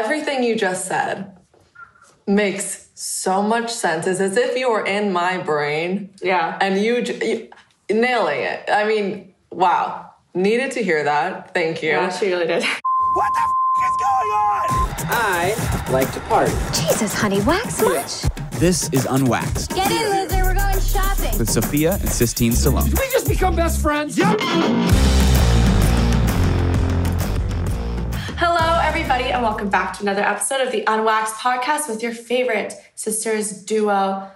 everything you just said makes so much sense. It's as if you were in my brain Yeah. and you, you nailing it. I mean, wow. Needed to hear that. Thank you. Yeah, she really did. What the f- is going on? I like to party. Jesus, honey, wax much? This is Unwaxed Get in, loser. We're going shopping. with Sophia and Sistine Stallone. We just become best friends. Yep. Everybody, and welcome back to another episode of the Unwaxed podcast with your favorite sisters duo,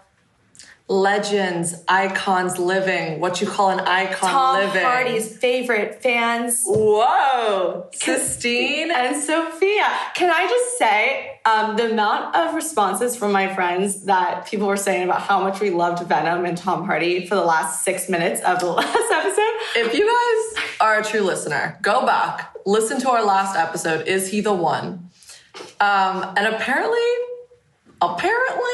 Legends, icons living, what you call an icon Tom living. Tom Hardy's favorite fans, Whoa. Sistine. and Sophia. Can I just say um, the amount of responses from my friends that people were saying about how much we loved Venom and Tom Hardy for the last six minutes of the last episode? If you guys are a true listener, go back, listen to our last episode. Is he the one? Um, and apparently, apparently,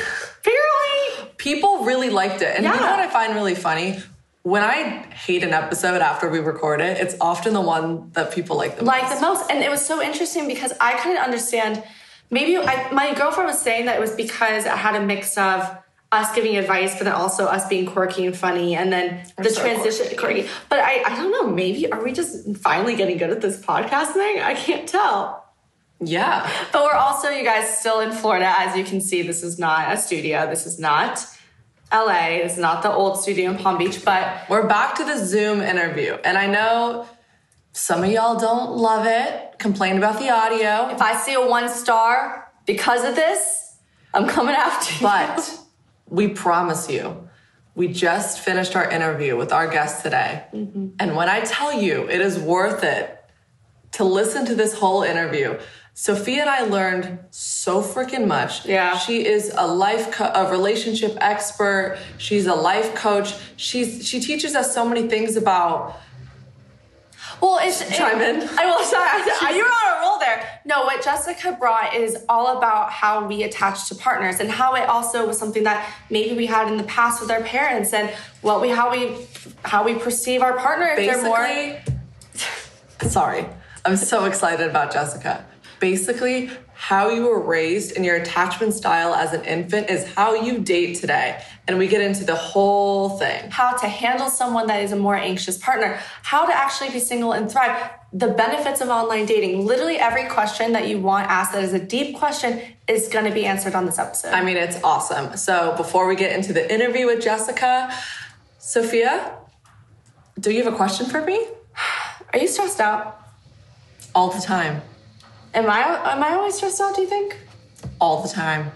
Fairly. people really liked it. And you know what I find really funny? When I hate an episode after we record it, it's often the one that people like the like most. the most. And it was so interesting because I couldn't understand. Maybe I, my girlfriend was saying that it was because it had a mix of us giving advice, but then also us being quirky and funny, and then the so transition quirky. But I, I don't know. Maybe are we just finally getting good at this podcast thing? I can't tell. Yeah. But we're also, you guys, still in Florida. As you can see, this is not a studio. This is not LA. This is not the old studio in Palm Beach. But We're back to the Zoom interview. And I know some of y'all don't love it, complain about the audio. if I see a one star because of this, I'm coming after you. But we promise you, we just finished our interview with our guest today. Mm-hmm. And when I tell you it is worth it to listen to this whole interview, Sophia and I learned so freaking much. Yeah. She is a life co- a relationship expert. She's a life coach. She's she teaches us so many things about Well, it's Chime in. I will. Sorry, I- you're on a roll there. No, what Jessica brought is all about how we attach to partners and how it also was something that maybe we had in the past with our parents and what we how we how we perceive our partner if they're more. basically sorry i'm so excited about jessica basically how you were raised and your attachment style as an infant is how you date today. And we get into the whole thing. How to handle someone that is a more anxious partner, how to actually be single and thrive, the benefits of online dating. Literally every question that you want asked that is a deep question is going to be answered on this episode. i mean it's awesome. So before we get into the interview with jessica sophia do you have a question for me? Are you stressed out? all the time Am I am I always stressed out, do you think? all the time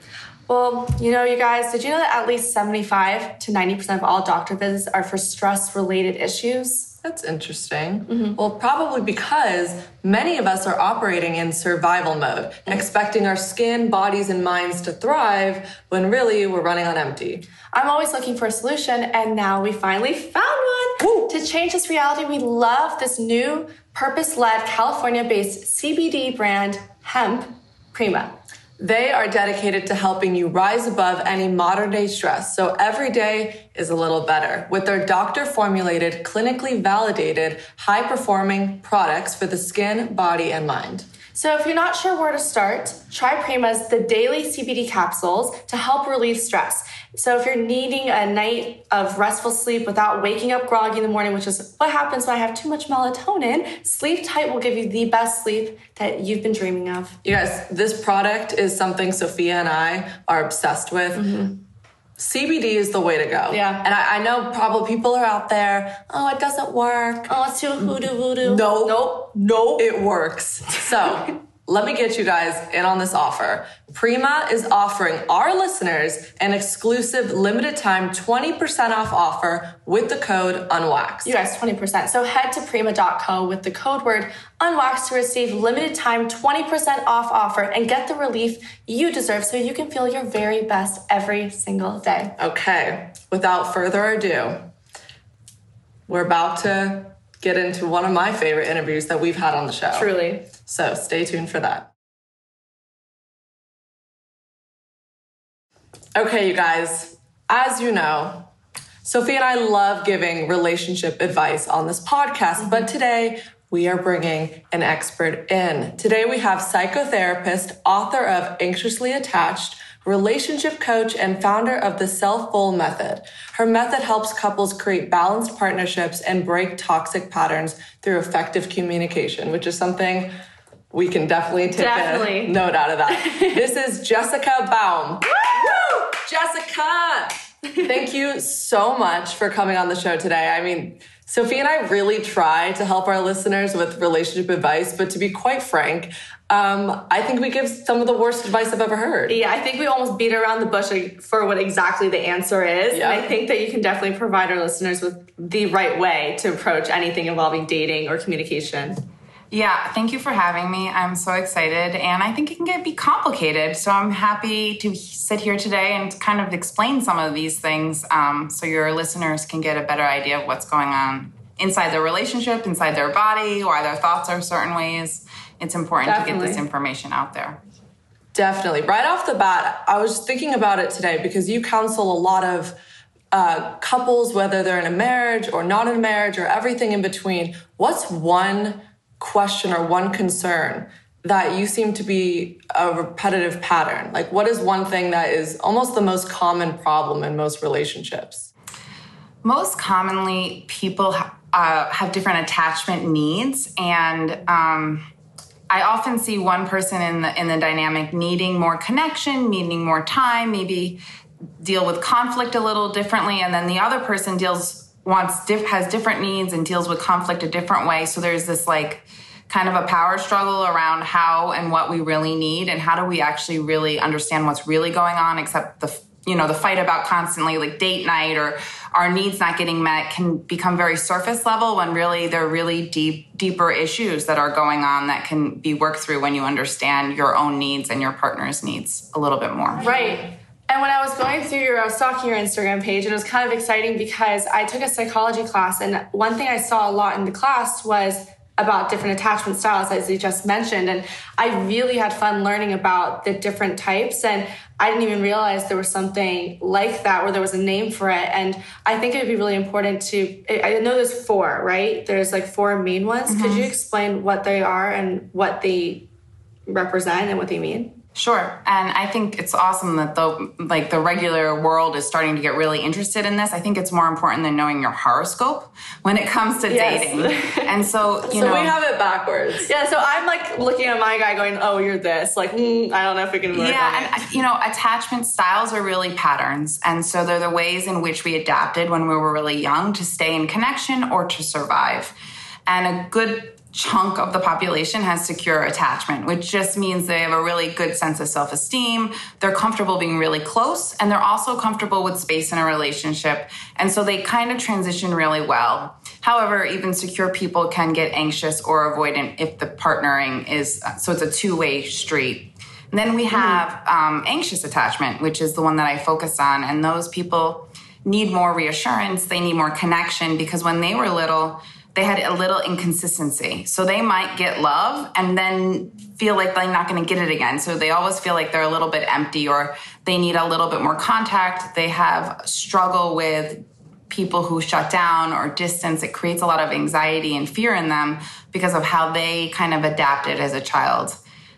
Well, you know, you guys, did you know that at least 75 to 90% of all doctor visits are for stress related issues? That's interesting. Mm-hmm. Well, probably because many of us are operating in survival mode, mm-hmm. expecting our skin, bodies, and minds to thrive when really we're running on empty. I'm always looking for a solution, and now we finally found one. Woo. To change this reality, we love this new purpose led California based CBD brand, Hemp Prima. They are dedicated to helping you rise above any modern day stress so every day is a little better with their doctor formulated, clinically validated, high performing products for the skin, body, and mind. So, if you're not sure where to start, try Prima's the daily CBD capsules to help relieve stress. So, if you're needing a night of restful sleep without waking up groggy in the morning, which is what happens when I have too much melatonin, Sleep Tight will give you the best sleep that you've been dreaming of. You guys, this product is something Sophia and I are obsessed with. Mm-hmm. CBD is the way to go. Yeah. And I, I know probably people are out there, oh, it doesn't work. Oh, it's too voodoo voodoo. No. Nope. Nope. It works. So let me get you guys in on this offer. Prima is offering our listeners an exclusive limited time 20% off offer with the code UNWAXED. You guys, 20%. So head to prima.co with the code word unwaxed to receive limited time 20% off offer and get the relief you deserve so you can feel your very best every single day. Okay, without further ado, we're about to get into one of my favorite interviews that we've had on the show. Truly. So stay tuned for that. Okay, you guys, as you know, Sophie and I love giving relationship advice on this podcast, but mm-hmm. today we are bringing an expert in. Today we have psychotherapist, author of Anxiously Attached, relationship coach, and founder of the Self Full Method. Her method helps couples create balanced partnerships and break toxic patterns through effective communication, which is something we can definitely take Definitely. a note out of that. this is Jessica Baum. Woo! Jessica! Thank you so much for coming on the show today. I mean, Sophie and I really try to help our listeners with relationship advice, but to be quite frank, um, I think we give some of the worst advice I've ever heard. Yeah, I think we almost beat around the bush for what exactly the answer is. Yeah. And I think that you can definitely provide our listeners with the right way to approach anything involving dating or communication. Yeah, thank you for having me. I'm so excited, and I think it can get be complicated. So I'm happy to sit here today and kind of explain some of these things, um, so your listeners can get a better idea of what's going on inside their relationship, inside their body, why their thoughts are certain ways. It's important to get this information out there. Definitely. Right off the bat, I was thinking about it today because you counsel a lot of uh, couples, whether they're in a marriage or not in a marriage or everything in between. What's one question or one concern that you seem to be a repetitive pattern? Like, what is one thing that is almost the most common problem in most relationships? Most commonly, people uh, have different attachment needs, and um, I often see one person in the in the dynamic needing more connection, needing more time, maybe deal with conflict a little differently, and then the other person deals wants diff, has different needs and deals with conflict a different way. So there's this like kind of a power struggle around how and what we really need, and how do we actually really understand what's really going on, except the you know the fight about constantly like date night or our needs not getting met can become very surface level when really there are really deep deeper issues that are going on that can be worked through when you understand your own needs and your partner's needs a little bit more Right. And when I was going through your, I was stalking your Instagram page, and it was kind of exciting because I took a psychology class, and one thing I saw a lot in the class was about different attachment styles, as you just mentioned. And I really had fun learning about the different types. And I didn't even realize there was something like that where there was a name for it. And I think it'd be really important to, I I know there's four, right? There's like four main ones. Could you mm-hmm. explain what they are and what they represent and what they mean? Sure. And I think it's awesome that the like the regular world is starting to get really interested in this. I think it's more important than knowing your horoscope when it comes to Yes. dating. And so, you so know, we have it backwards. Yeah, so I'm like looking at my guy going, "Oh, you're this." Like, mm, I don't know if we can work Yeah, and you know, attachment styles are really patterns. And so they're the ways in which we adapted when we were really young to stay in connection or to survive. And a good chunk of the population has secure attachment, which just means they have a really good sense of self esteem. They're comfortable being really close, and they're also comfortable with space in a relationship. And so they kind of transition really well. However, even secure people can get anxious or avoidant if the partnering is, so it's a two way street. And then we have um, anxious attachment, which is the one that I focus on. And those people need more reassurance, they need more connection because when they were little, they had a little inconsistency. So they might get love and then feel like they're not going to get it again. So they always feel like they're a little bit empty or they need a little bit more contact. They have struggle with people who shut down or distance. It creates a lot of anxiety and fear in them because of how they kind of adapted as a child.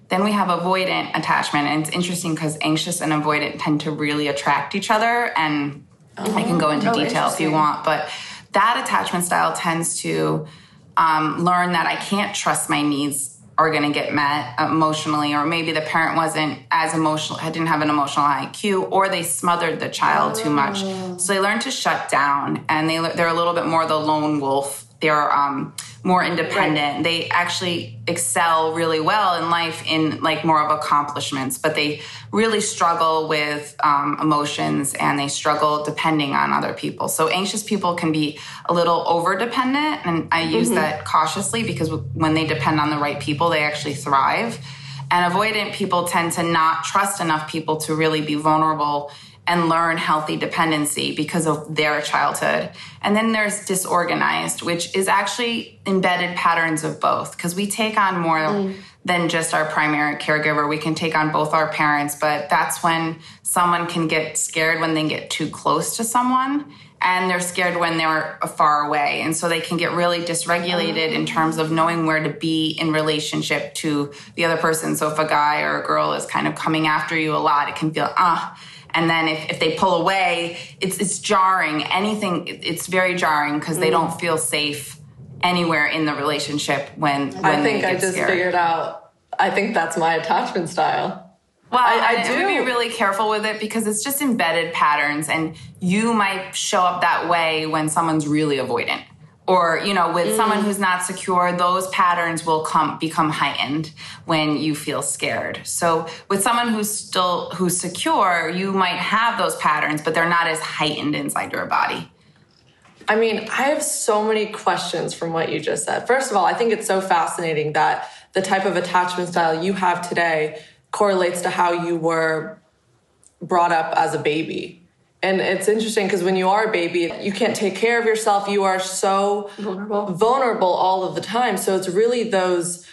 Then we have avoidant attachment. And it's interesting because anxious and avoidant tend to really attract each other. And I can go oh, into Oh, detail if you want. But that attachment style tends to um, learn that I can't trust my needs are going to get met emotionally, or maybe the parent wasn't as emotional, didn't have an emotional IQ, or they smothered the child too much. So they learn to shut down, and they they're a little bit more the lone wolf. They're um, more independent. They actually excel really well in life in like more of accomplishments, but they really struggle with um, emotions and they struggle depending on other people. So anxious people can be a little over dependent, and I use that cautiously because when they depend on the right people, they actually thrive. And avoidant people tend to not trust enough people to really be vulnerable and learn healthy dependency because of their childhood. And then there's disorganized, which is actually embedded patterns of both because we take on more than just our primary caregiver. We can take on both our parents, but that's when someone can get scared when they get too close to someone and they're scared when they're far away. And so they can get really dysregulated in terms of knowing where to be in relationship to the other person. So if a guy or a girl is kind of coming after you a lot, it can feel, ah. And then if, if they pull away, it's, it's jarring. Anything, it's very jarring because they mm. don't feel safe anywhere in the relationship when, when I think I just scared. figured out. I think that's my attachment style. Well, I- I do be really careful with it because it's just embedded patterns, and you might show up that way when someone's really avoidant, or you know, with someone Mm. who's not secure. Those patterns will come become heightened when you feel scared. So, with someone who's still who's secure, you might have those patterns, but they're not as heightened inside your body. I mean, I have so many questions from what you just said. First of all, I think it's so fascinating that the type of attachment style you have today correlates to how you were brought up as a baby. And it's interesting because when you are a baby, you can't take care of yourself. You are so Vulnerable. vulnerable all of the time. So it's really those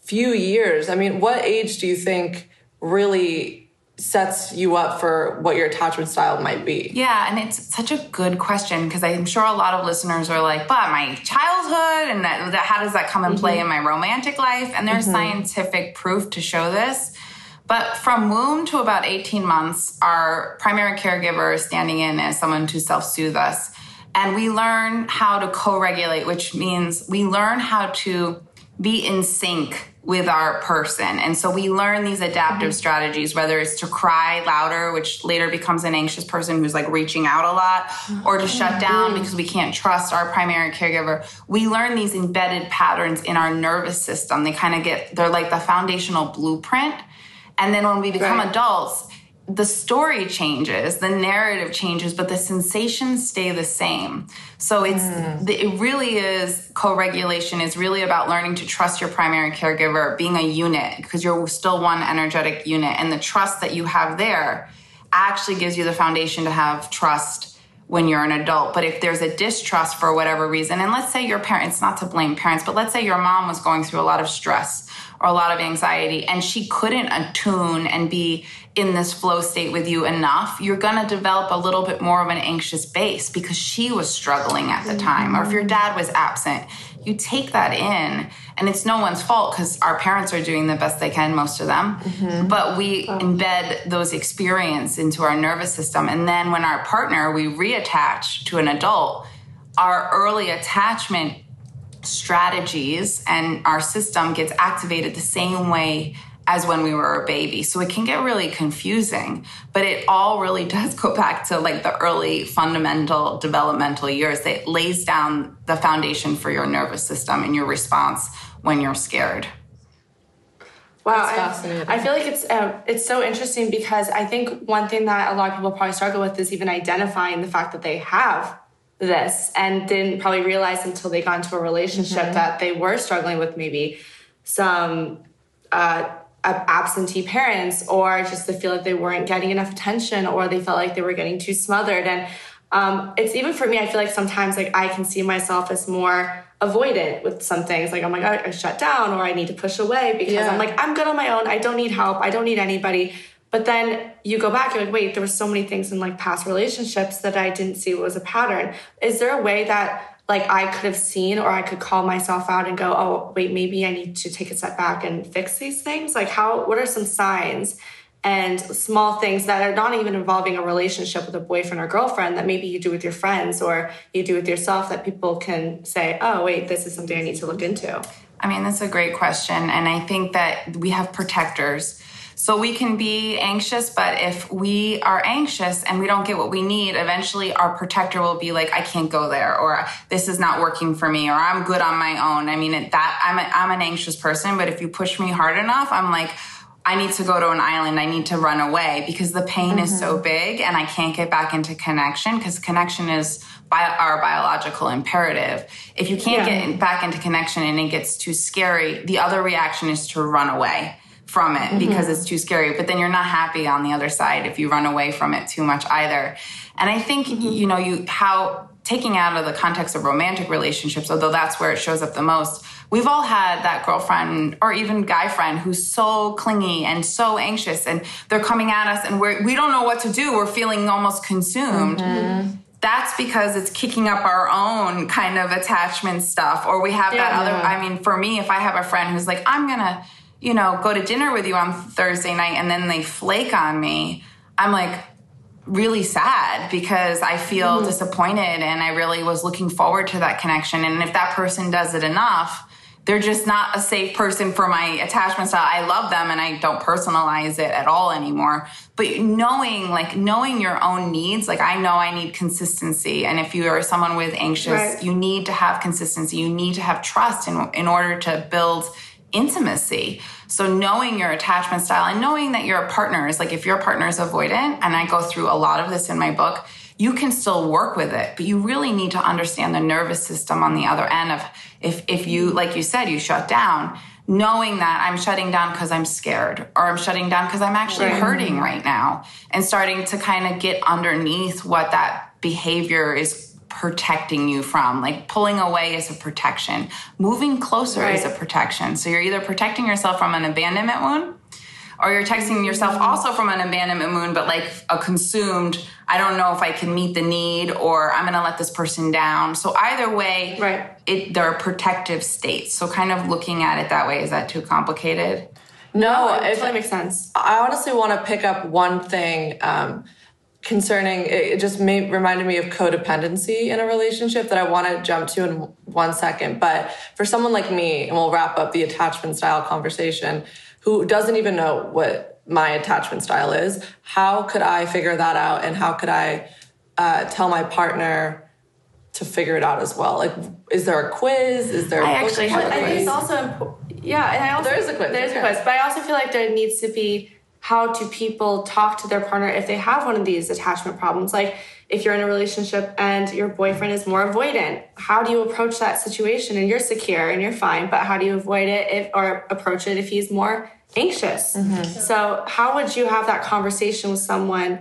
few years. I mean, what age do you think really sets you up for what your attachment style might be? Yeah, and it's such a good question because I'm sure a lot of listeners are like, "But my childhood and that, that how does that come and play mm-hmm. in my romantic life?" And there's mm-hmm. scientific proof to show this. But from womb to about 18 months, our primary caregiver is standing in as someone to self-soothe us. And we learn how to co-regulate, which means we learn how to be in sync with our person. And so we learn these adaptive mm-hmm. strategies, whether it's to cry louder, which later becomes an anxious person who's like reaching out a lot, mm-hmm. or to shut mm-hmm. down because we can't trust our primary caregiver. We learn these embedded patterns in our nervous system. They kind of get, they're like the foundational blueprint. And then when we become Right. adults, the story changes, the narrative changes, but the sensations stay the same. So it's hmm. it really is co-regulation is really about learning to trust your primary caregiver, being a unit because you're still one energetic unit, and the trust that you have there actually gives you the foundation to have trust when you're an adult. But if there's a distrust for whatever reason, and let's say your parents, not to blame parents, but let's say your mom was going through a lot of stress or a lot of anxiety and she couldn't attune and be in this flow state with you enough, you're going to develop a little bit more of an anxious base because she was struggling at the mm-hmm. time. Or if your dad was absent, you take that in and it's no one's fault because our parents are doing the best they can most of them. Mm-hmm. But we oh. embed those experience into our nervous system and then when our partner we reattach to an adult our early attachment strategies and our system gets activated the same way as when we were a baby. So it can get really confusing, but it all really does go back to like the early fundamental developmental years that lays down the foundation for your nervous system and your response when you're scared. Wow, That's I- fascinating. I, feel like it's um, it's so interesting because I think one thing that a lot of people probably struggle with is even identifying the fact that they have this and didn't probably realize until they got into a relationship Mm-hmm. that they were struggling with maybe some uh, absentee parents or just the feel like they weren't getting enough attention or they felt like they were getting too smothered and um, it's even for me i feel like sometimes like i can see myself as more avoidant with some things like i'm like I, I shut down or i need to push away because Yeah. i'm like i'm good on my own i don't need help i don't need anybody but then you go back you're like wait there were so many things in like past relationships that i didn't see was a pattern is there a way that like I could have seen or I could call myself out and go, oh, wait, maybe I need to take a step back and fix these things? Like, how, what are some signs and small things that are not even involving a relationship with a boyfriend or girlfriend that maybe you do with your friends or you do with yourself that people can say, oh, wait, this is something I need to look into? I mean, that's a great question. And I think that we have protectors. So we can be anxious, but if we are anxious and we don't get what we need, eventually our protector will be like, I can't go there, or this is not working for me, or I'm good on my own. I mean, that I'm, a, I'm an anxious person, but if you push me hard enough, I'm like, I need to go to an island. I need to run away because the pain is so mm-hmm. big and I can't get back into connection because connection is bio- our biological imperative. If you can't Yeah. get back into connection and it gets too scary, the other reaction is to run away from it mm-hmm. because it's too scary. But then you're not happy on the other side if you run away from it too much either. And I think, mm-hmm. you know, you, how, taking out of the context of romantic relationships, although that's where it shows up the most, we've all had that girlfriend or even guy friend who's so clingy and so anxious and they're coming at us and we're, we don't know what to do. We're feeling almost consumed. Mm-hmm. that's because it's kicking up our own kind of attachment stuff or we have that Yeah. other i mean for me if i have a friend who's like i'm gonna you know go to dinner with you on thursday night and then they flake on me i'm like really sad because i feel mm-hmm. disappointed and i really was looking forward to that connection and if that person does it enough they're just not a safe person for my attachment style. I love them and I don't personalize it at all anymore. But knowing, like, knowing your own needs, like, I know I need consistency. And if you are someone with anxious, Right. you need to have consistency. You need to have trust in, in order to build intimacy. So knowing your attachment style and knowing that your partner is like, if your partner is avoidant, and I go through a lot of this in my book, you can still work with it, but you really need to understand the nervous system on the other end of if if you like you said you shut down, knowing that I'm shutting down because I'm scared or I'm shutting down because I'm actually Right. hurting right now and starting to kind of get underneath what that behavior is protecting you from. Like pulling away is a protection. Moving closer is a protection. So you're either protecting yourself from an abandonment wound or you're texting yourself also from an abandonment wound, but like a consumed, I don't know if I can meet the need or I'm gonna let this person down. So either way, Right. it they're protective states. So kind of looking at it that way, is that too complicated? No, it if, totally makes sense. I honestly want to pick up one thing um, concerning it, it just made, reminded me of codependency in a relationship that I want to jump to in one second. But for someone like me, and we'll wrap up the attachment style conversation, who doesn't even know what my attachment style is, how could I figure that out? And how could I uh, tell my partner to figure it out as well? Like, is there a quiz? Is there? a I actually about have a I it? think it's also important. Yeah, and I also There is a quiz, There's a quiz, but I also feel like there needs to be how do people talk to their partner if they have one of these attachment problems? Like if you're in a relationship and your boyfriend is more avoidant, how do you approach that situation? And you're secure and you're fine, but how do you avoid it if or approach it if he's more anxious? Mm-hmm. So how would you have that conversation with someone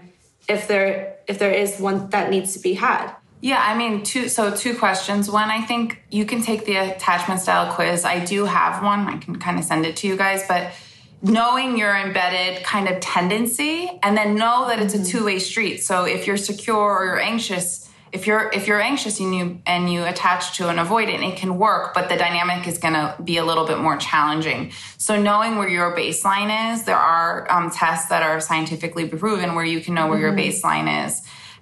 if there if there is one that needs to be had? Yeah, I mean, two. So two questions. One, I think you can take the attachment style quiz. I do have one. I can kind of send it to you guys, but knowing your embedded kind of tendency, and then know that it's a two way street. So if you're secure or you're anxious, if you're if you're anxious and you and you attach to an avoidant, it can work, but the dynamic is going to be a little bit more challenging. So knowing where your baseline is, there are um, tests that are scientifically proven where you can know where your baseline is.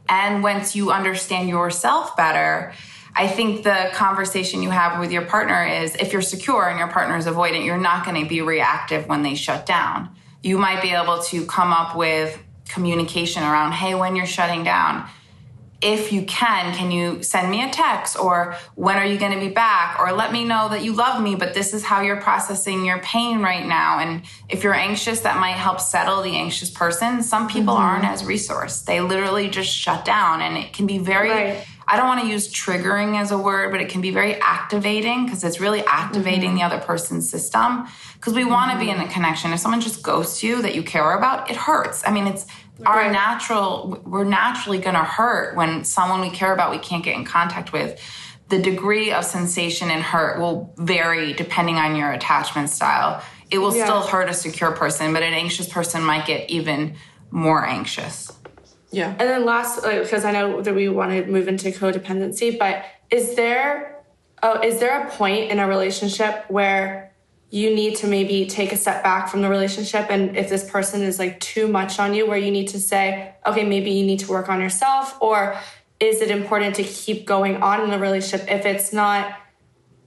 And once you understand yourself better, I think the conversation you have with your partner is if you're secure and your partner is avoidant, you're not going to be reactive when they shut down. You might be able to come up with communication around, hey, when you're shutting down, if you can, can you send me a text or when are you going to be back or let me know that you love me, but this is how you're processing your pain right now. And if you're anxious, that might help settle the anxious person. Some people mm-hmm. aren't as resourced. They literally just shut down and it can be very, Right. I don't want to use triggering as a word, but it can be very activating because it's really activating mm-hmm. the other person's system. Because we want to be in a mm-hmm. connection. If someone just ghosts you that you care about, it hurts. I mean, it's our natural, we're naturally going to hurt when someone we care about we can't get in contact with. The degree of sensation and hurt will vary depending on your attachment style. It will Yeah. still hurt a secure person, but an anxious person might get even more anxious. Yeah. And then last, like, because I know that we want to move into codependency, but is there, oh, is there a point in a relationship where you need to maybe take a step back from the relationship, and if this person is like too much on you, where you need to say, okay, maybe you need to work on yourself, or is it important to keep going on in the relationship if it's not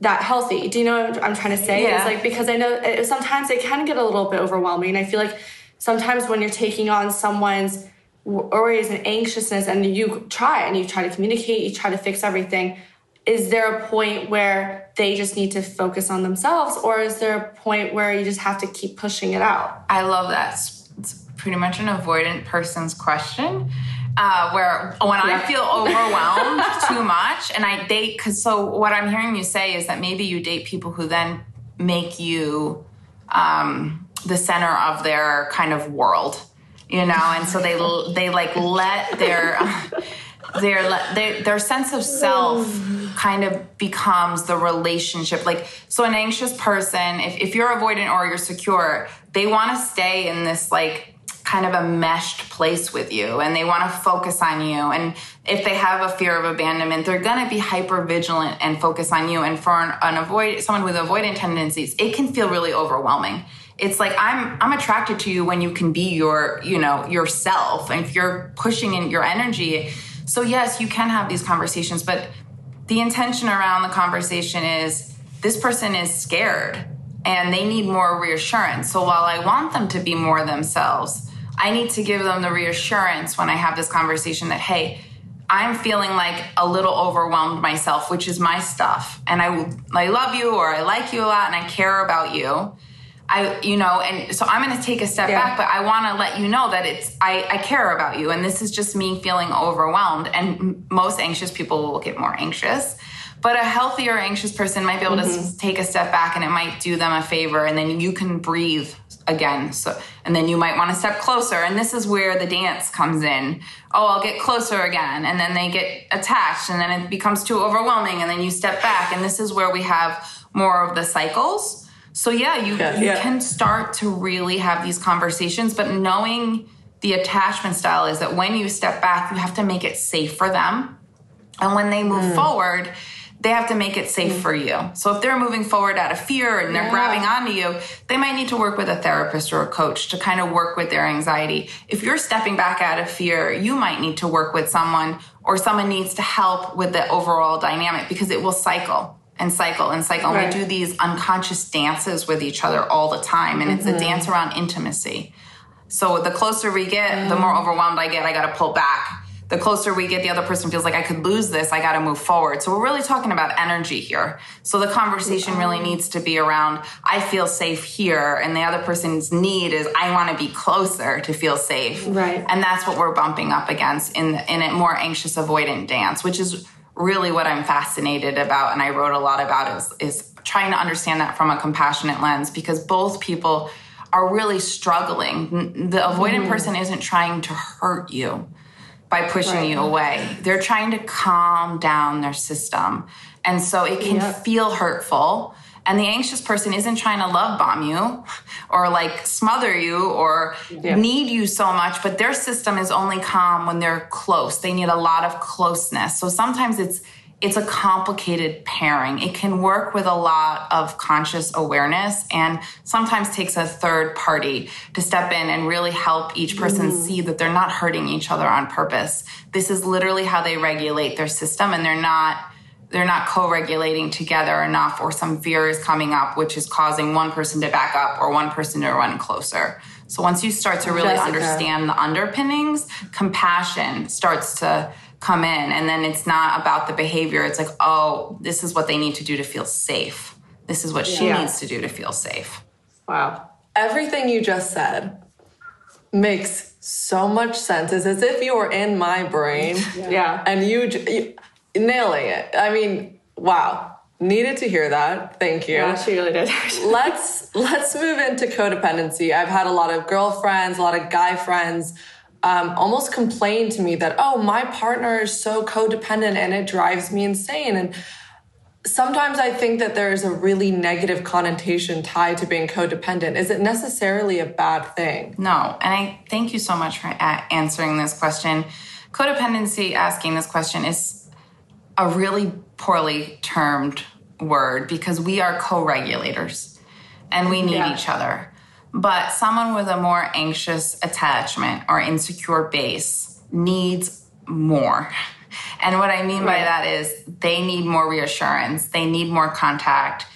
that healthy. Do you know what I'm trying to say? Yeah. It's like because I know it, sometimes it can get a little bit overwhelming, and I feel like sometimes when you're taking on someone's worries and anxiousness, and you try and you try to communicate, you try to fix everything. Is there a point where they just need to focus on themselves, or is there a point where you just have to keep pushing it out? I love that. It's, pretty much an avoidant person's question. Uh, where when I feel overwhelmed too much, and I date, because so what I'm hearing you say is that maybe you date people who then make you um, the center of their kind of world, you know, and so they they like let their their their sense of self kind of becomes the relationship like so an anxious person if, if you're avoidant or you're secure they want to stay in this like kind of a meshed place with you and they want to focus on you. And if they have a fear of abandonment, they're going to be hyper vigilant and focus on you. And for an, an avoid someone with avoidant tendencies, it can feel really overwhelming. It's like I'm I'm attracted to you when you can be your, you know, yourself and if you're pushing in your energy. So yes, you can have these conversations, but the intention around the conversation is this person is scared and they need more reassurance. So while I want them to be more themselves, I need to give them the reassurance when I have this conversation that, hey, I'm feeling like a little overwhelmed myself, which is my stuff. And I, I love you or I like you a lot and I care about you. I, you know, and so I'm going to take a step Yeah. back, but I want to let you know that it's, I, I care about you. And this is just me feeling overwhelmed. And m- most anxious people will get more anxious. But a healthier anxious person might be able to s- take a step back and it might do them a favor. And then you can breathe again. So, and then you might want to step closer. And this is where the dance comes in. Oh, I'll get closer again. And then they get attached and then it becomes too overwhelming. And then you step back. And this is where we have more of the cycles. So yeah, you, Yeah. you Yeah. can start to really have these conversations, but knowing the attachment style is that when you step back, you have to make it safe for them. And when they move mm. forward, they have to make it safe mm. for you. So if they're moving forward out of fear and they're Yeah. grabbing onto you, they might need to work with a therapist or a coach to kind of work with their anxiety. If you're stepping back out of fear, you might need to work with someone or someone needs to help with the overall dynamic because it will cycle and cycle and cycle. And we do these unconscious dances with each other all the time. And it's a mm-hmm. dance around intimacy. So the closer we get, the mm-hmm. more overwhelmed I get. I got to pull back. The closer we get, the other person feels like I could lose this. I got to move forward. So we're really talking about energy here. So the conversation really needs to be around I feel safe here, and the other person's need is I want to be closer to feel safe. Right. And that's what we're bumping up against in in a more anxious avoidant dance, which is really what I'm fascinated about, and I wrote a lot about is is trying to understand that from a compassionate lens because both people are really struggling. The avoidant mm-hmm. person isn't trying to hurt you by pushing Right. you away. They're trying to calm down their system. And so it can Yep. feel hurtful. And the anxious person isn't trying to love bomb you or like smother you or need you so much, but their system is only calm when they're close. They need a lot of closeness. So sometimes it's it's a complicated pairing. It can work with a lot of conscious awareness and sometimes takes a third party to step in and really help each person mm-hmm. see that they're not hurting each other on purpose. This is literally how they regulate their system and they're not they're not co-regulating together enough or some fear is coming up which is causing one person to back up or one person to run closer. So once you start to really Jessica. understand the underpinnings, compassion starts to come in and then it's not about the behavior. It's like, "Oh, this is what they need to do to feel safe. This is what she Yeah. needs to do to feel safe." Wow. Everything you just said makes so much sense. It's as if you were in my brain Yeah. and you, you nailing it. I mean, wow. Needed to hear that. Thank you. Yeah, she really did. let's let's move into codependency. I've had a lot of girlfriends, a lot of guy friends um, almost complain to me that oh my partner is so codependent and it drives me insane and sometimes i think that there is a really negative connotation tied to being codependent is it necessarily a bad thing No, and I thank you so much for a- answering this question. Codependency, asking this question, is a really poorly termed word because we are co regulators and we need Yeah. each other. But someone with a more anxious attachment or insecure base needs more. And what I mean by that is they need more reassurance, they need more contact,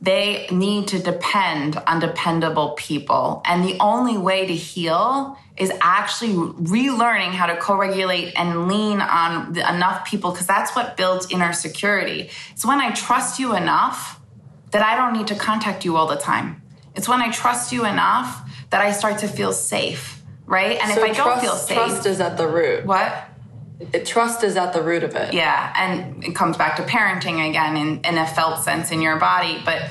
they need to depend on dependable people. And the only way to heal is actually relearning how to co regulate and lean on the, enough people because that's what builds inner security. It's when I trust you enough that I don't need to contact you all the time. It's when I trust you enough that I start to feel safe, right? And so if I don't trust, feel safe, trust is at the root what? Trust is at the root of it Yeah, and it comes back to parenting again in, in a felt sense in your body, but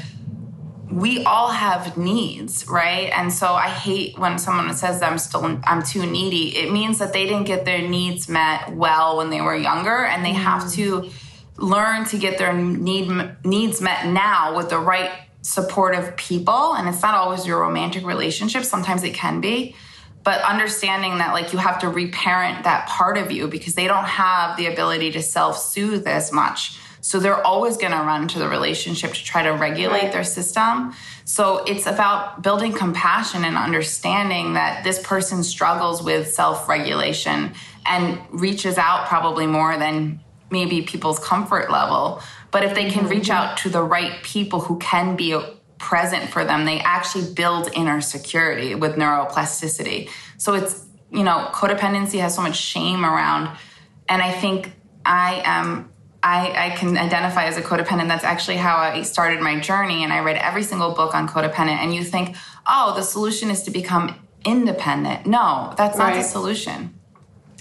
we all have needs, right? And so I hate when someone says I'm still I'm too needy. It means that they didn't get their needs met well when they were younger and they have mm. to learn to get their need needs met now with the right supportive people and it's not always your romantic relationship, sometimes it can be. But understanding that like you have to reparent that part of you because they don't have the ability to self-soothe as much. So they're always going to run to the relationship to try to regulate their system. So it's about building compassion and understanding that this person struggles with self-regulation and reaches out probably more than maybe people's comfort level. But if they can reach mm-hmm. out to the right people who can be present for them, they actually build inner security with neuroplasticity. So it's, you know, codependency has so much shame around. And I think I am, I, I can identify as a codependent. That's actually how I started my journey. And I read every single book on codependent. And you think, oh, the solution is to become independent. No, that's not the solution.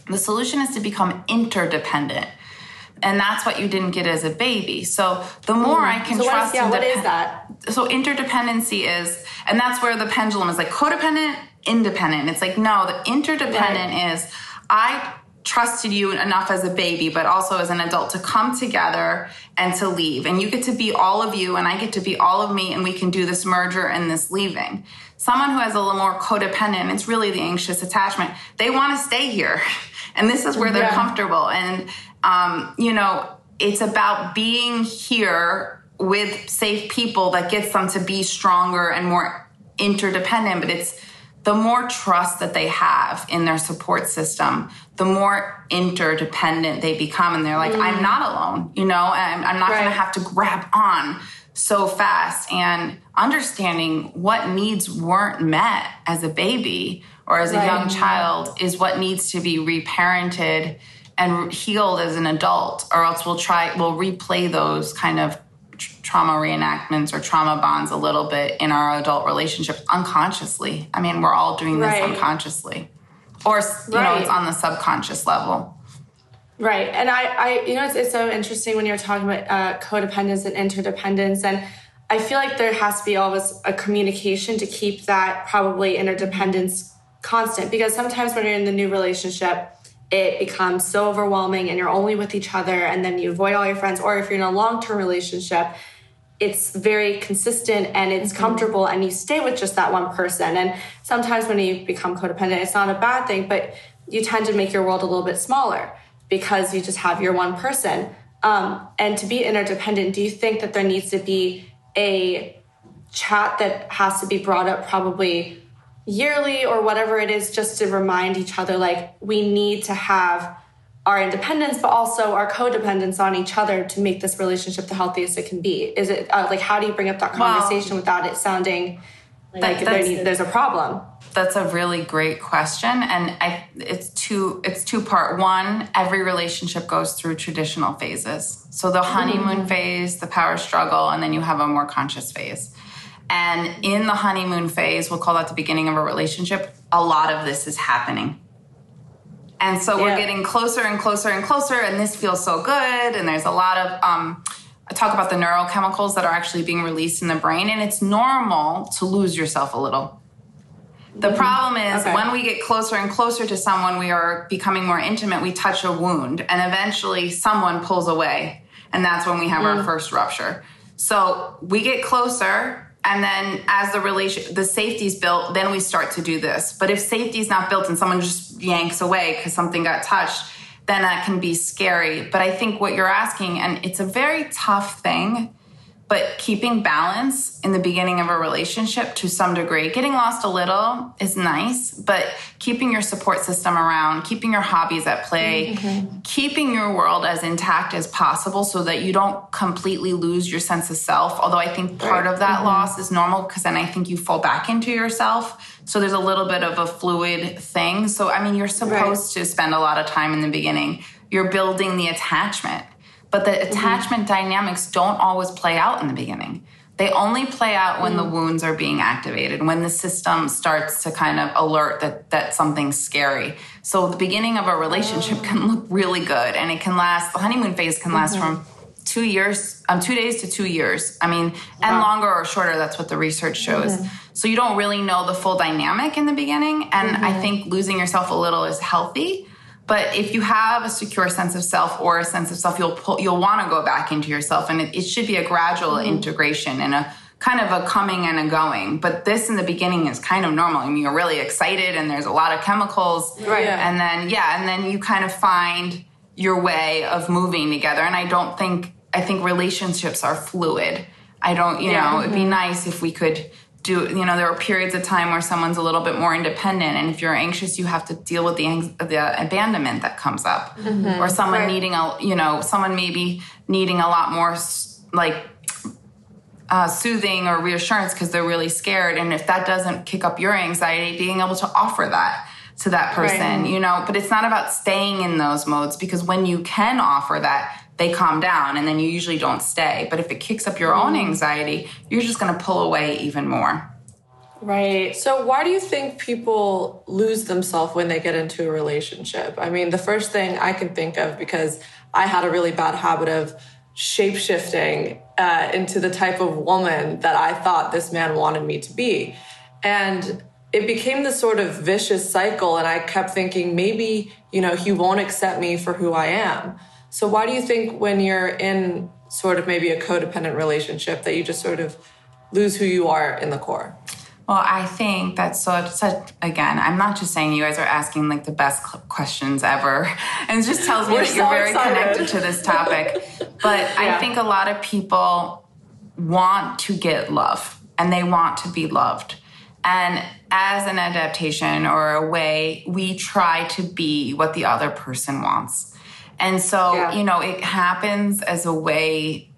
The solution is to become interdependent. And that's what you didn't get as a baby. So the more I can Mm. So trust is, yeah, and what is depen- that? So interdependency is and that's where the pendulum is like codependent independent. It's like no the interdependent is i trusted you enough as a baby but also as an adult to come together and to leave. And you get to be all of you and i get to be all of me and we can do this merger and this leaving. Someone who has a little more codependent it's really the anxious attachment. They want to stay here and this is where they're Yeah. comfortable. And um, you know it's about being here with safe people that gets them to be stronger and more interdependent but it's the more trust that they have in their support system the more interdependent they become. And they're like mm. i'm not alone you know? I'm, I'm not going to have to grab on so fast. And understanding what needs weren't met as a baby or as a Right. young child is what needs to be reparented and healed as an adult or else we'll try we'll replay those kind of trauma reenactments or trauma bonds a little bit in our adult relationships unconsciously i mean we're all doing this Right. unconsciously or you know it's on the subconscious level Right. And I, I you know, it's, it's so interesting when you're talking about uh, codependence and interdependence. And I feel like there has to be always a communication to keep that probably interdependence constant because sometimes when you're in the new relationship, it becomes so overwhelming and you're only with each other and then you avoid all your friends. Or if you're in a long term relationship, it's very consistent and it's comfortable and you stay with just that one person. And sometimes when you become codependent, it's not a bad thing, but you tend to make your world a little bit smaller because you just have your one person. Um, and to be interdependent, do you think that there needs to be a chat that has to be brought up probably yearly or whatever it is just to remind each other like we need to have our independence but also our codependence on each other to make this relationship the healthiest it can be is it uh, like how do you bring up that conversation without it sounding like there that's- there's a problem That's a really great question, and I it's two it's two part. One, every relationship goes through traditional phases. So the honeymoon phase, the power struggle, and then you have a more conscious phase. And in the honeymoon phase, we'll call that the beginning of a relationship. A lot of this is happening. And so we're getting closer and closer and closer, and this feels so good. And there's a lot of, um, I talk about the neurochemicals that are actually being released in the brain, and it's normal to lose yourself a little. The problem is Okay. when we get closer and closer to someone, we are becoming more intimate, we touch a wound, and eventually someone pulls away. And that's when we have our first rupture. So we get closer, and then as the relation the safety's built, then we start to do this. But if safety's not built and someone just yanks away because something got touched, then that can be scary. But I think what you're asking, and it's a very tough thing, but keeping balance in the beginning of a relationship to some degree. Getting lost a little is nice but keeping your support system around keeping your hobbies at play mm-hmm. keeping your world as intact as possible so that you don't completely lose your sense of self. Although i think part of that mm-hmm. loss is normal because then i think you fall back into yourself. So there's a little bit of a fluid thing. So i mean you're supposed to spend a lot of time in the beginning. You're building the attachment but the mm-hmm. attachment dynamics don't always play out in the beginning. They only play out when the mm. wounds are being activated, when the system starts to kind of alert that, that something's scary. So the beginning of a relationship can look really good and it can last, the honeymoon phase can last mm-hmm. from two years, um, two days to two years. I mean, and longer or shorter, that's what the research shows. Mm-hmm. So you don't really know the full dynamic in the beginning. And I think losing yourself a little is healthy. But if you have a secure sense of self or a sense of self, you'll pull, you'll want to go back into yourself, and it, it should be a gradual mm-hmm. integration and a kind of a coming and a going. But this in the beginning is kind of normal. I mean, you're really excited and there's a lot of chemicals. Right. Yeah. And then, yeah, and then you kind of find your way of moving together. And I don't think, I think relationships are fluid. I don't, you Yeah. know, it'd be mm-hmm. nice if we could do, you know, there are periods of time where someone's a little bit more independent. And if you're anxious, you have to deal with the, the abandonment that comes up. Or someone Right. needing a, you know, someone maybe needing a lot more like uh, soothing or reassurance because they're really scared. And if that doesn't kick up your anxiety, being able to offer that to that person, Right. you know, but it's not about staying in those modes because when you can offer that, they calm down and then you usually don't stay. But if it kicks up your own anxiety, you're just going to pull away even more. Right. So, why do you think people lose themselves when they get into a relationship? I mean, the first thing I can think of, because I had a really bad habit of shape shifting uh, into the type of woman that I thought this man wanted me to be. And it became this sort of vicious cycle. And I kept thinking, maybe, you know, he won't accept me for who I am. So, why do you think when you're in sort of maybe a codependent relationship that you just sort of lose who you are in the core? Well, I think that's so, such, again, I'm not just saying you guys are asking like the best questions ever. And it just tells me We're that you're very excited. connected to this topic. But I think a lot of people want to get love and they want to be loved. And as an adaptation or a way, we try to be what the other person wants. And so, Yeah. you know, it happens as a way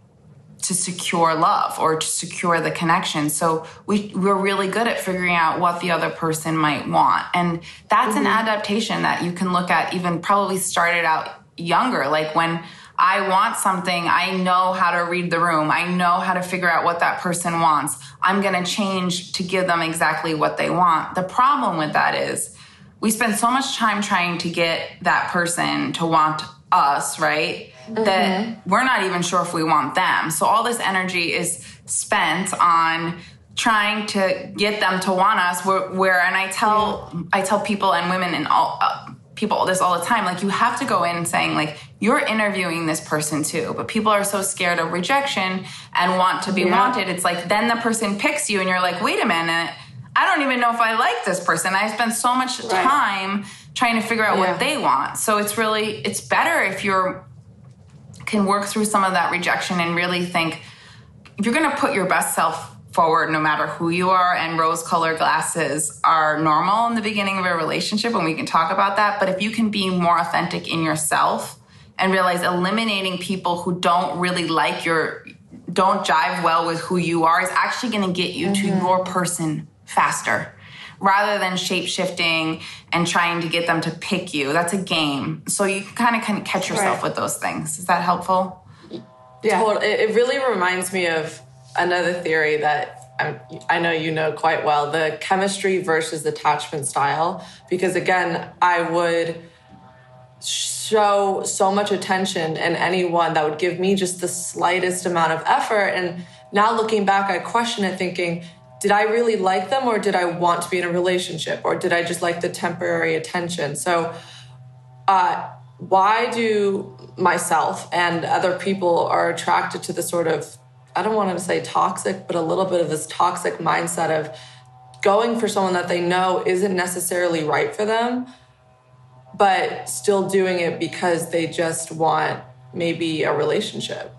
to secure love or to secure the connection. So we we're really good at figuring out what the other person might want. And that's an mm-hmm. adaptation that you can look at even probably started out younger like when I want something, I know how to read the room. I know how to figure out what that person wants. I'm going to change to give them exactly what they want. The problem with that is we spend so much time trying to get that person to want us, right? That we're not even sure if we want them. So all this energy is spent on trying to get them to want us where, where and I tell I tell people and women and all uh, people this all the time like you have to go in saying like you're interviewing this person too but people are so scared of rejection and want to be Yeah. wanted it's like then the person picks you and you're like wait a minute I don't even know if I like this person I spent so much Right. Trying to figure out Yeah. what they want. So it's really it's better if you're can work through some of that rejection and really think if you're going to put your best self forward no matter who you are and rose colored glasses are normal in the beginning of a relationship and we can talk about that. But if you can be more authentic in yourself and realize eliminating people who don't really like your don't jive well with who you are is actually going to get you to mm-hmm. your person faster rather than shape shifting and trying to get them to pick you that's a game so you kind of can catch yourself Right. with those things is that helpful Yeah. Total- It, it really reminds me of another theory that I'm, I know you know quite well the chemistry versus attachment style. Because again, I would show so much attention in anyone that would give me just the slightest amount of effort. And now looking back, I question it thinking, did I really like them or did I want to be in a relationship or did I just like the temporary attention? So, uh, why do myself and other people are attracted to the sort of I don't want to say toxic, but a little bit of this toxic mindset of going for someone that they know isn't necessarily right for them, but still doing it because they just want maybe a relationship.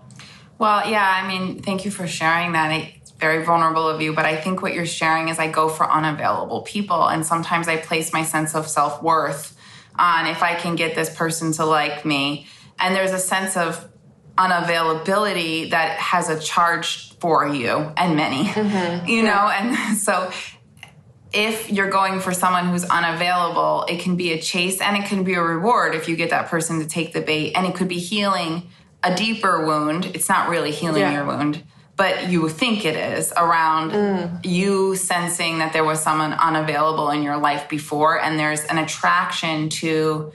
Well, yeah, I mean, thank you for sharing that. It's very vulnerable of you, but I think what you're sharing is I go for unavailable people. And sometimes I place my sense of self worth on if I can get this person to like me. And there's a sense of unavailability that has a charge for you and many, mm-hmm. you know? And so if you're going for someone who's unavailable, it can be a chase and it can be a reward if you get that person to take the bait. And it could be healing a deeper wound. It's not really healing Yeah. your wound, but you think it is around you sensing that there was someone unavailable in your life before. And there's an attraction to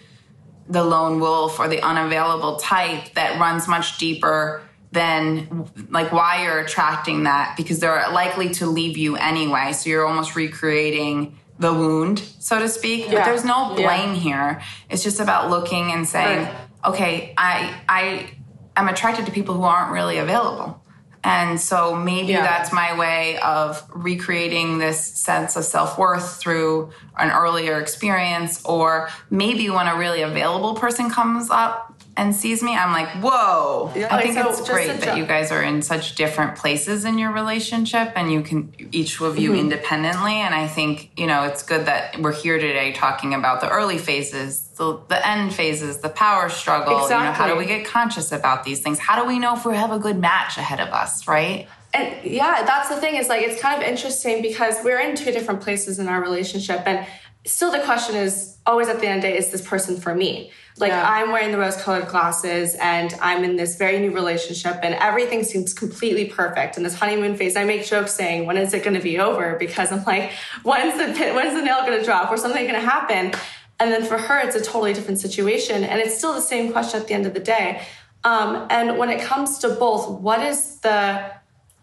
the lone wolf or the unavailable type that runs much deeper than like why you're attracting that because they're likely to leave you anyway so you're almost recreating the wound so to speak but there's no Yeah. blame here it's just about looking and saying Right. okay i i am attracted to people who aren't really available And so maybe Yeah. that's my way of recreating this sense of self worth through an earlier experience. Or maybe when a really available person comes up and sees me, I'm like, whoa. I think so it's great that you guys are in such different places in your relationship and you can each review Mm-hmm. independently. And I think, you know, it's good that we're here today talking about the early phases, the, the end phases, the power struggle. You know, how do we get conscious about these things? How do we know if we have a good match ahead of us, right? And yeah, that's the thing. Is like it's kind of interesting because we're in two different places in our relationship, and still the question is always at the end of the day, is this person for me? Like Yeah. I'm wearing the rose-colored glasses, and I'm in this very new relationship, and everything seems completely perfect. And this honeymoon phase, I make jokes saying, "When is it going to be over?" Because I'm like, "When's the pin, when's the nail going to drop, or something going to happen?" And then for her, it's a totally different situation, and it's still the same question at the end of the day. Um, and when it comes to both, what is the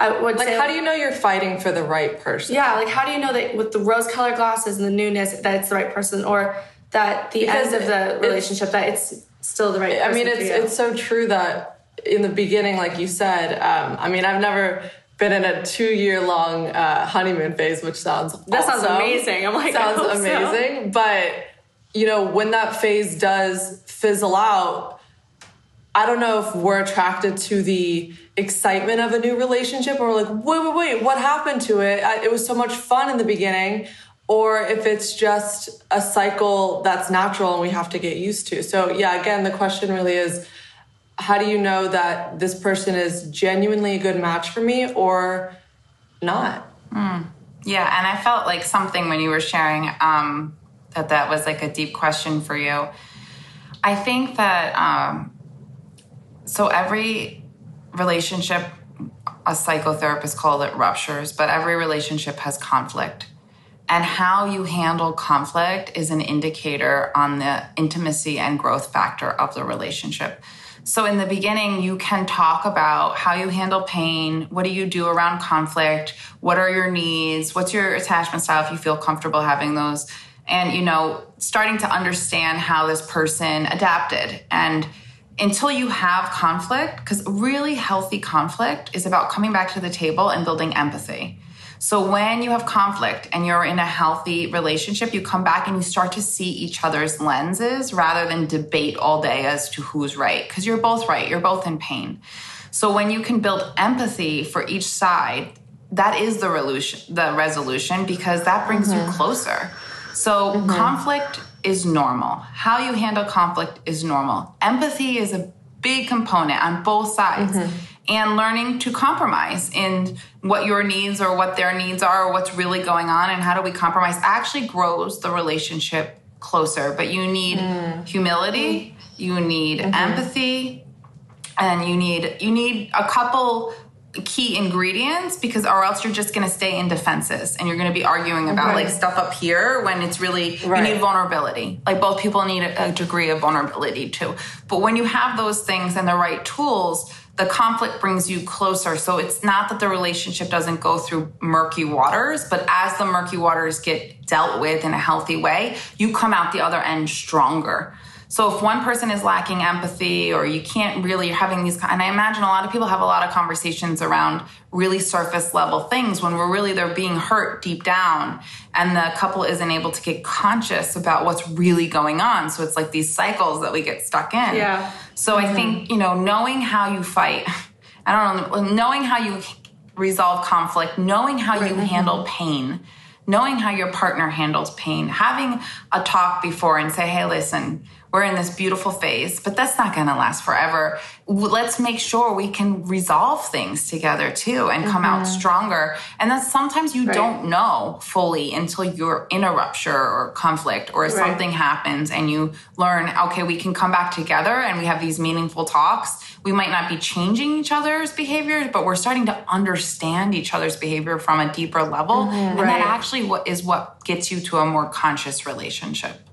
I would Like, say, how do you know you're fighting for the right person? Yeah, like how do you know that with the rose-colored glasses and the newness that it's the right person, or that the Because end of the relationship that it's still the right? I mean, it's it's so true that in the beginning, like you said, um, I mean, I've never been in a two year long uh, honeymoon phase, which sounds That sounds amazing. I'm like, sounds hope so. amazing, but you know, when that phase does fizzle out, I don't know if we're attracted to the excitement of a new relationship or like, wait, wait, wait, what happened to it? I, it was so much fun in the beginning. Or if it's just a cycle that's natural and we have to get used to. So, yeah, again, the question really is how do you know that this person is genuinely a good match for me or not? Yeah, and I felt like something when you were sharing um, that that was like a deep question for you. I think that um, so every relationship, a psychotherapist called it ruptures, but every relationship has conflict. And how you handle conflict is an indicator on the intimacy and growth factor of the relationship. So, in the beginning, you can talk about how you handle pain. What do you do around conflict? What are your needs? What's your attachment style if you feel comfortable having those? And, you know, starting to understand how this person adapted. And until you have conflict, because really healthy conflict is about coming back to the table and building empathy. So when you have conflict and you're in a healthy relationship, you come back and you start to see each other's lenses rather than debate all day as to who's right, because you're both right, you're both in pain. So when you can build empathy for each side, that is the resolution, the resolution because that brings you mm-hmm. closer. So mm-hmm. conflict is normal. How you handle conflict is normal. Empathy is a big component on both sides. Mm-hmm. And learning to compromise in what your needs or what their needs are or what's really going on and how do we compromise actually grows the relationship closer. But you need mm. humility, you need mm-hmm. empathy, and you need you need a couple key ingredients because or else you're just going to stay in defenses and you're going to be arguing about like stuff up here when it's really you need vulnerability. Like both people need a, a degree of vulnerability too. But when you have those things and the right tools the conflict brings you closer. So it's not that the relationship doesn't go through murky waters but as the murky waters get dealt with in a healthy way you come out the other end stronger so if one person is lacking empathy or you can't really you're having these and I imagine a lot of people have a lot of conversations around really surface level things when we're really they're being hurt deep down and the couple isn't able to get conscious about what's really going on. So it's like these cycles that we get stuck in. Yeah. So I mm-hmm. think, you know, knowing how you fight, I don't know, knowing how you resolve conflict, knowing how you handle pain, knowing how your partner handles pain, having a talk before and say, hey, listen, we're in this beautiful phase, but that's not going to last forever. Let's make sure we can resolve things together too and come out mm-hmm. stronger. And that sometimes you don't know fully until you're in a rupture or conflict or something happens and you learn, okay, we can come back together and we have these meaningful talks. We might not be changing each other's behaviors, but we're starting to understand each other's behavior from a deeper level. Mm-hmm. And Right. that actually what is what gets you to a more conscious relationship.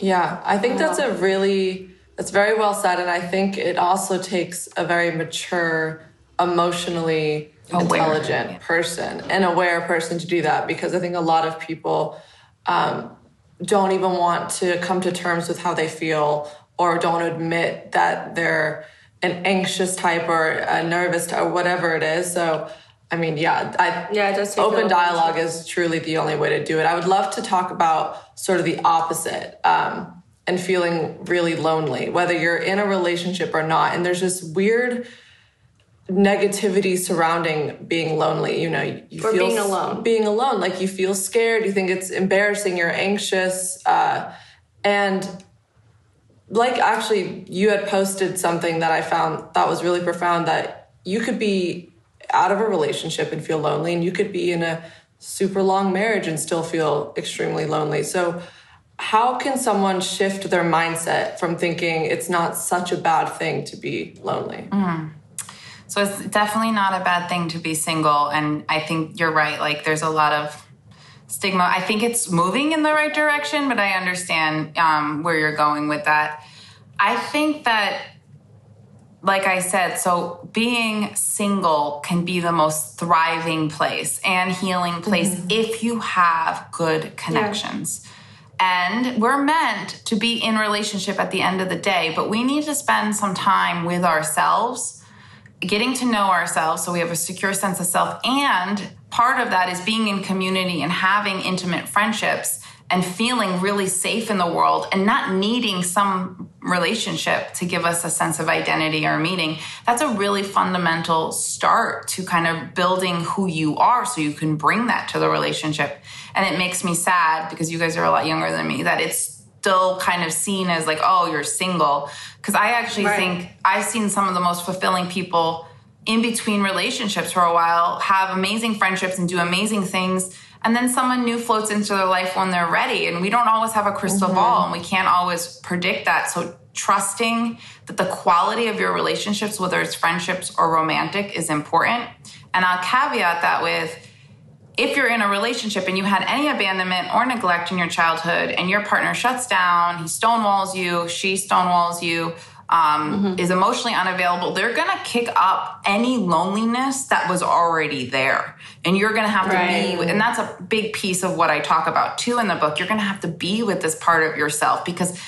Yeah, I think that's a really that's very well said, and I think it also takes a very mature, emotionally Aware, intelligent person, an aware person to do that. Because I think a lot of people um, don't even want to come to terms with how they feel, or don't admit that they're an anxious type or a nervous type or whatever it is. So, I mean, yeah, I, Yeah, take open dialogue is truly the only way to do it. I would love to talk about sort of the opposite um, and feeling really lonely, whether you're in a relationship or not. And there's this weird negativity surrounding being lonely. You know, you Or feel being alone. Being alone, like you feel scared, you think it's embarrassing, you're anxious, uh, and like actually you had posted something that I found that was really profound that you could be out of a relationship and feel lonely and you could be in a super long marriage and still feel extremely lonely. So how can someone shift their mindset from thinking it's not such a bad thing to be lonely? So it's definitely not a bad thing to be single. And I think you're right. Like there's a lot of stigma. I think it's moving in the right direction, but I understand um, where you're going with that. I think that, like I said, so being single can be the most thriving place and healing place mm-hmm. if you have good connections. And we're meant to be in relationship at the end of the day, but we need to spend some time with ourselves getting to know ourselves so we have a secure sense of self and part of that is being in community and having intimate friendships and feeling really safe in the world and not needing some relationship to give us a sense of identity or meaning that's a really fundamental start to kind of building who you are so you can bring that to the relationship and it makes me sad because you guys are a lot younger than me that it's still kind of seen as like, oh, you're single. Because I actually Right. think I've seen some of the most fulfilling people in between relationships for a while have amazing friendships and do amazing things. And then someone new floats into their life when they're ready. And we don't always have a crystal mm-hmm. ball and we can't always predict that. So trusting that the quality of your relationships, whether it's friendships or romantic, is important. And I'll caveat that with, if you're in a relationship and you had any abandonment or neglect in your childhood and your partner shuts down, he stonewalls you, she stonewalls you, um, is emotionally unavailable, they're gonna kick up any loneliness that was already there. And you're gonna have to be, and that's a big piece of what I talk about too in the book. You're gonna have to be with this part of yourself because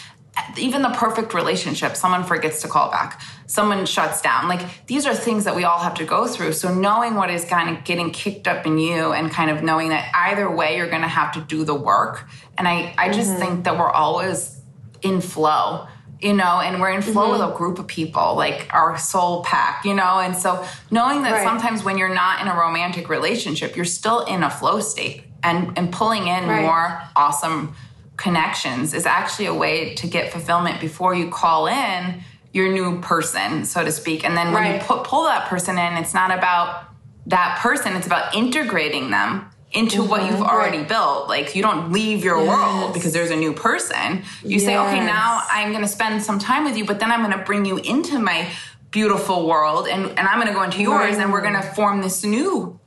even the perfect relationship, someone forgets to call back, someone shuts down. Like these are things that we all have to go through. So knowing what is kind of getting kicked up in you and kind of knowing that either way you're going to have to do the work. And I I just think that we're always in flow. You know, and we're in flow with mm-hmm. a group of people, like our soul pack, you know? And so knowing that Right. sometimes when you're not in a romantic relationship, you're still in a flow state and, and pulling in Right. more awesome connections is actually a way to get fulfillment before you call in your new person, so to speak. And then when you Right. put, pull that person in, it's not about that person, it's about integrating them into what you've already Right. built. Like you don't leave your world because there's a new person. You say, okay, now I'm going to spend some time with you, but then I'm going to bring you into my beautiful world and, and I'm going to go into yours and we're going to form this new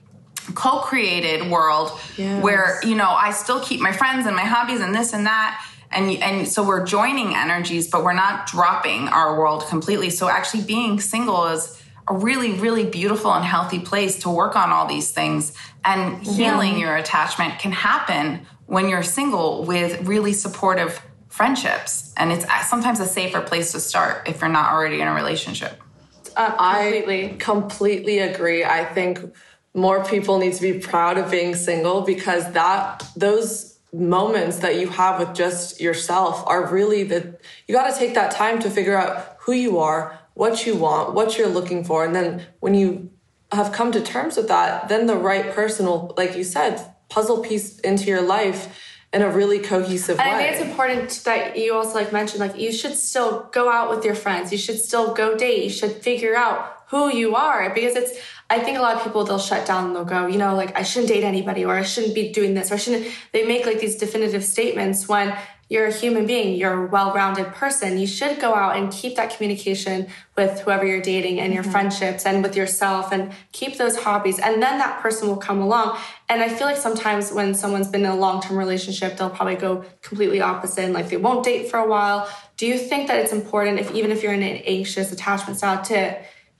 co-created world Yes. where you know I still keep my friends and my hobbies and this and that and and so we're joining energies but we're not dropping our world completely so actually being single is a really really beautiful and healthy place to work on all these things and healing your attachment can happen when you're single with really supportive friendships and it's sometimes a safer place to start if you're not already in a relationship Uh, completely. I completely agree. I think more people need to be proud of being single because that those moments that you have with just yourself are really the you got to take that time to figure out who you are, what you want, what you're looking for, and then when you have come to terms with that, then the right person will, like you said, puzzle piece into your life in a really cohesive And I think it's important that you also like mentioned like you should still go out with your friends. You should still go date. You should figure out who you are because it's I think a lot of people they'll shut down and they'll go, you know, like I shouldn't date anybody or I shouldn't be doing this or I shouldn't they make like these definitive statements when you're a human being, you're a well-rounded person. You should go out and keep that communication with whoever you're dating and your mm-hmm. friendships and with yourself and keep those hobbies and then that person will come along. And I feel like sometimes when someone's been in a long-term relationship, they'll probably go completely opposite and like they won't date for a while. Do you think that it's important if even if you're in an anxious attachment style to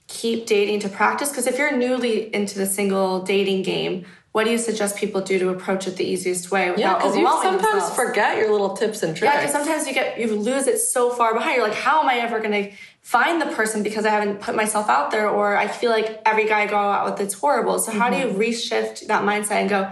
keep dating to practice? Because if you're newly into the single dating game, what do you suggest people do to approach it the easiest way without Yeah, without because you overwhelming sometimes themselves? forget your little tips and tricks. Yeah, because sometimes you get you lose it so far behind. You're like, how am I ever gonna find the person because I haven't put myself out there, or I feel like every guy I go out with it's horrible. So how do you mm-hmm. reshift that mindset and go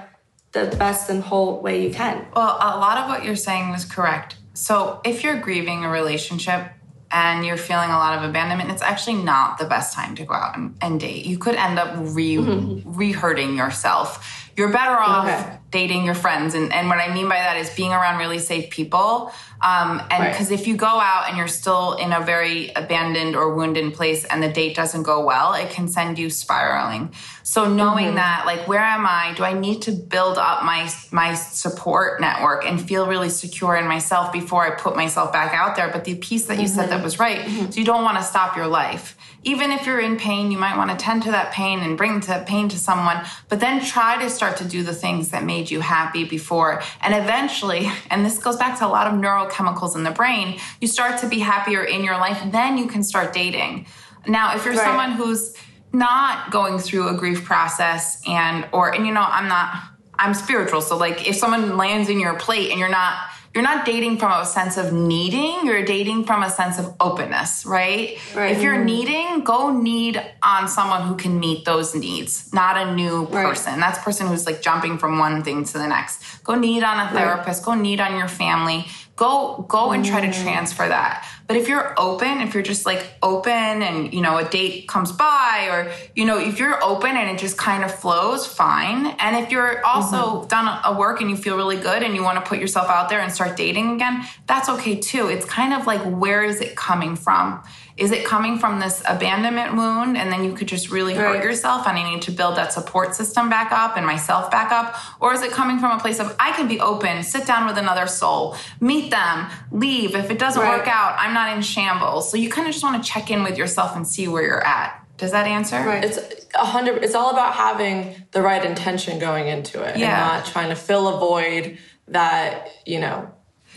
the best and whole way you can? Well, a lot of what you're saying was correct. So, if you're grieving a relationship and you're feeling a lot of abandonment, it's actually not the best time to go out and, and date. You could end up re mm-hmm. re hurting yourself. You're better off Okay. dating your friends, and, and what I mean by that is being around really safe people. Um, and Right. because if you go out and you're still in a very abandoned or wounded place, and the date doesn't go well, it can send you spiraling. So knowing mm-hmm. that, like, where am I? Do I need to build up my my support network and feel really secure in myself before I put myself back out there? But the piece that you said that mm-hmm. was right. Mm-hmm. So you don't want to stop your life. Even if you're in pain, you might want to tend to that pain and bring that pain to someone, but then try to start to do the things that made you happy before. And eventually, and this goes back to a lot of neurochemicals in the brain, you start to be happier in your life, then you can start dating. Now, if you're Right. someone who's not going through a grief process and or and you know i'm not i'm spiritual so like if someone lands in your plate and you're not you're not dating from a sense of needing you're dating from a sense of openness right, Right. if you're mm-hmm. needing go need on someone who can meet those needs not a new Right. person. That's a person who's like jumping from one thing to the next. Go need on a therapist. Go need on your family. Go go and try to mm. transfer that but if you're open if you're just like open and you know a date comes by or you know if you're open and it just kind of flows fine. And if you're also mm-hmm. done a- a work and you feel really good and you want to put yourself out there and start dating again that's okay too. It's kind of like where is it coming from is it coming from this abandonment wound and then you could just really hurt yourself and i need to build that support system back up and myself back up or is it coming from a place of i can be open sit down with another soul meet them leave if it doesn't Right. work out i'm not in shambles so you kind of just want to check in with yourself and see where you're at does that answer Right. It's a hundred. It's all about having the right intention going into it, Yeah. and not trying to fill a void that you know.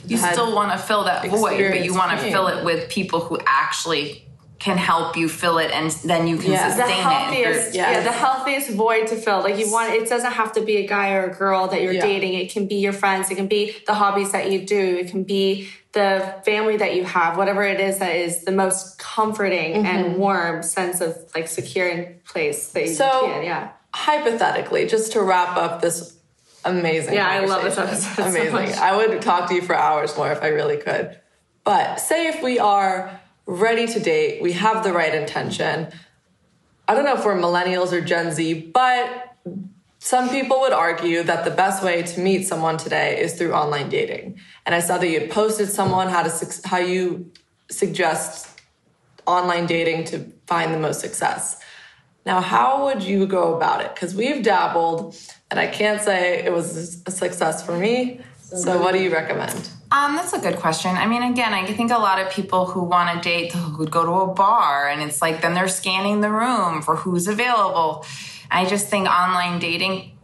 You still want to fill that void but you want to fill it with people who actually can help you fill it and then you can Yeah. The the sustain it Yes. yeah, the healthiest void to fill. Like you want, it doesn't have to be a guy or a girl that you're Yeah. dating. It can be your friends. It can be the hobbies that you do. It can be the family that you have. Whatever it is that is the most comforting Mm-hmm. and warm sense of like secure and place that you So can. Yeah. hypothetically, just to wrap up this amazing. Yeah, I love this episode so Amazing. much. I would talk to you for hours more if I really could. But say if we are ready to date, we have the right intention. I don't know if we're millennials or Gen Z, but some people would argue that the best way to meet someone today is through online dating. And I saw that you had posted someone how to how you suggest online dating to find the most success. Now, how would you go about it? Because we've dabbled, and I can't say it was a success for me. So, what do you recommend? Um, that's a good question. I mean, again, I think a lot of people who want to date would go to a bar and it's like then they're scanning the room for who's available. I just think online dating,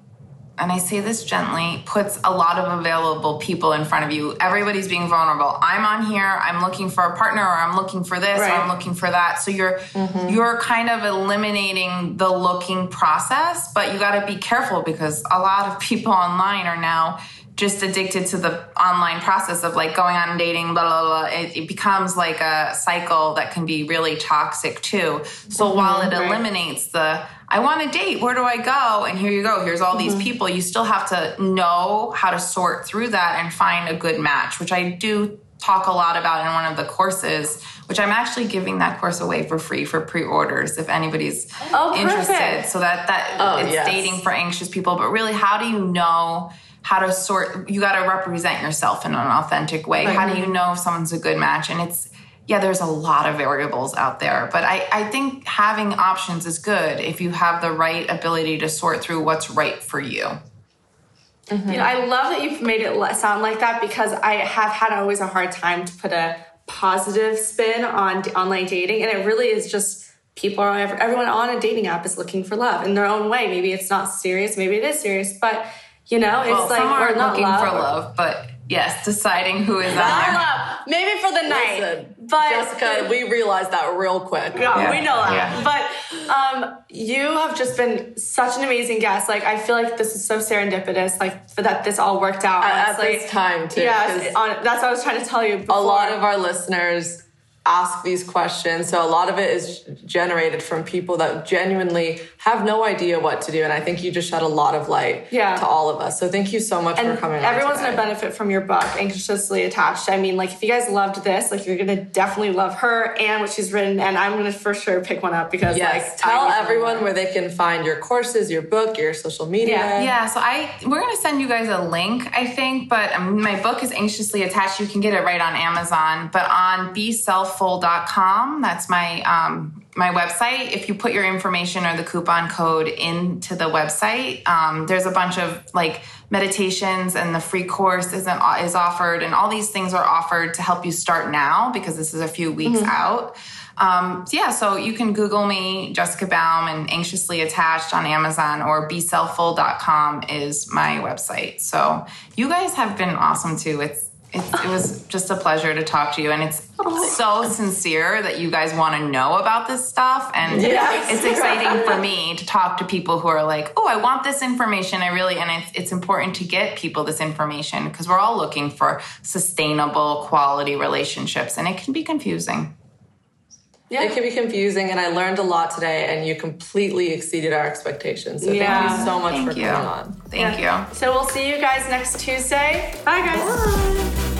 and I say this gently, puts a lot of available people in front of you. Everybody's being vulnerable. I'm on here, I'm looking for a partner, or I'm looking for this, or I'm looking for that. So you're mm-hmm. you're kind of eliminating the looking process, but you gotta be careful because a lot of people online are now just addicted to the online process of like going on and dating, blah, blah, blah. It, it becomes like a cycle that can be really toxic too. So while it mm-hmm, right. eliminates the, I want a date, where do I go? And here you go, here's all these mm-hmm. people. You still have to know how to sort through that and find a good match, which I do talk a lot about in one of the courses, which I'm actually giving that course away for free for pre-orders if anybody's Oh, interested. So that that Oh, it's yes. dating for anxious people, but really how do you know how to sort you got to represent yourself in an authentic way. How do you know if someone's a good match? And it's yeah, there's a lot of variables out there, but I, I think having options is good if you have the right ability to sort through what's right for you. Mm-hmm. You know, I love that you've made it sound like that because I have had always a hard time to put a positive spin on d- online dating, and it really is just people are everyone on a dating app is looking for love in their own way. Maybe it's not serious, maybe it is serious, but you know, it's Well, like we're not looking love. for love, but yes, deciding who is Not on there. love. Maybe for the night. Listen, but Jessica, we realized that real quick. Yeah, we know that. Yeah. But um, you have just been such an amazing guest. Like, I feel like this is so serendipitous. Like, for that this all worked out. At- at honestly. this time, too, Yeah, 'cause- on, that's what I was trying to tell you. a lot of our listeners ask these questions. So a lot of it is generated from people that genuinely have no idea what to do. And I think you just shed a lot of light Yeah. to all of us. So thank you so much and for coming everyone's gonna benefit from your book, Anxiously Attached. I mean, like if you guys loved this, like you're gonna definitely love her and what she's written. And I'm gonna for sure pick one up because Yes, like tell I need to know everyone where they can find your courses, your book, your social media. Yeah. Yeah, so I we're gonna send you guys a link, I think, but um, my book is anxiously attached. You can get it right on Amazon, but on beselffull.com, that's my um, my website. If you put your information or the coupon code into the website, um, there's a bunch of like meditations and the free course is is offered, and all these things are offered to help you start now because this is a few weeks out. Um, so yeah, so you can Google me, Jessica Baum, and Anxiously Attached on Amazon or beselffull.com is my website. So you guys have been awesome too. It's it was just a pleasure to talk to you, and it's so sincere that you guys want to know about this stuff, and Yes. it's exciting for me to talk to people who are like, "Oh, I want this information." I really, and it's it's important to get people this information because we're all looking for sustainable, quality relationships, and it can be confusing. It can be confusing, and I learned a lot today, and you completely exceeded our expectations. So thank you so much Thank for you. coming on. Thank you. So we'll see you guys next Tuesday. Bye, guys.